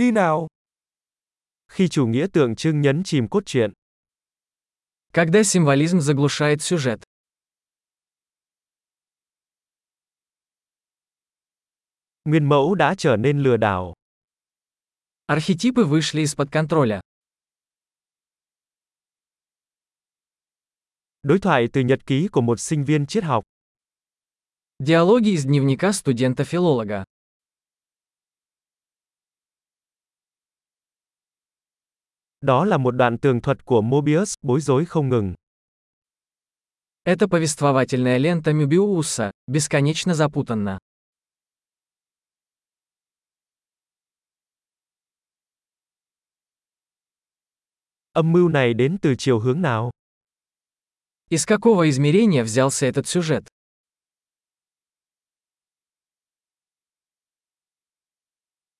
đi nào. Khi chủ nghĩa tượng trưng nhấn chìm cốt truyện. Когда символизм заглушает сюжет. Nguyên mẫu đã trở nên lừa đảo. Архетипы вышли из-под контроля. Đối thoại từ nhật ký của một sinh viên triết học. Диалоги из дневника студента-филолога. Đó là một đoạn tường thuật của Mobius, bối rối không ngừng. Это повествовательная лента Мюбиуса, бесконечно запутанна. Âm mưu này đến từ chiều hướng nào? Из какого измерения взялся этот сюжет?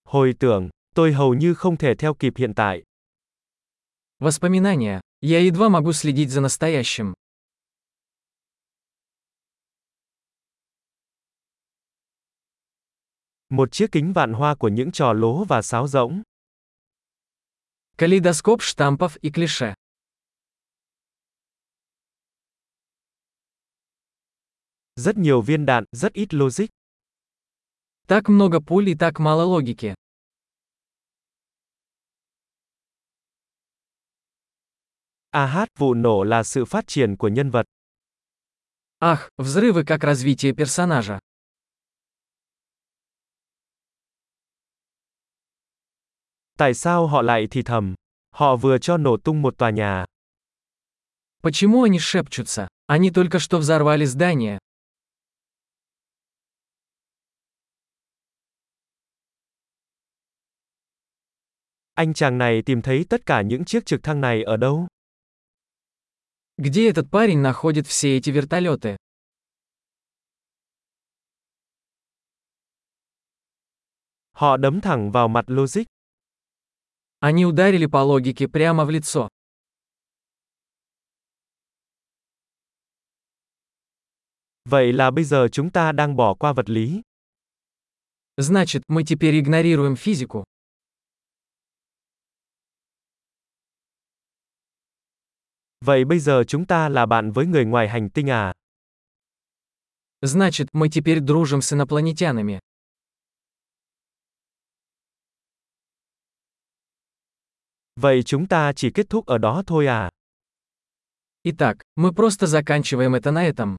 Hồi tưởng, tôi hầu như không thể theo kịp hiện tại. Воспоминания. Я едва могу следить за настоящим. Một chiếc kính vạn hoa của những trò lố và sáo rỗng. Калейдоскоп штампов и клише. Rất nhiều viên đạn, rất ít logic. Так много пуль и так мало логики. AH, vụ nổ là sự phát triển của nhân vật. Ах, взрывы как развитие персонажа. Tại sao họ lại thì thầm? Họ vừa cho nổ tung một tòa nhà. Почему они шепчутся? Они только что взорвали здание. Anh chàng này tìm thấy tất cả những chiếc trực thăng này ở đâu? Где этот парень находит все эти вертолеты? Họ đấm thẳng vào mặt logic. Они ударили по логике прямо в лицо. Vậy là bây giờ chúng ta đang bỏ qua vật lý. Значит, мы теперь игнорируем физику. Vậy bây giờ chúng ta là bạn với người ngoài hành tinh à? Значит, мы теперь дружим с инопланетянами. Vậy chúng ta chỉ kết thúc ở đó thôi à? Итак, мы просто заканчиваем это на этом.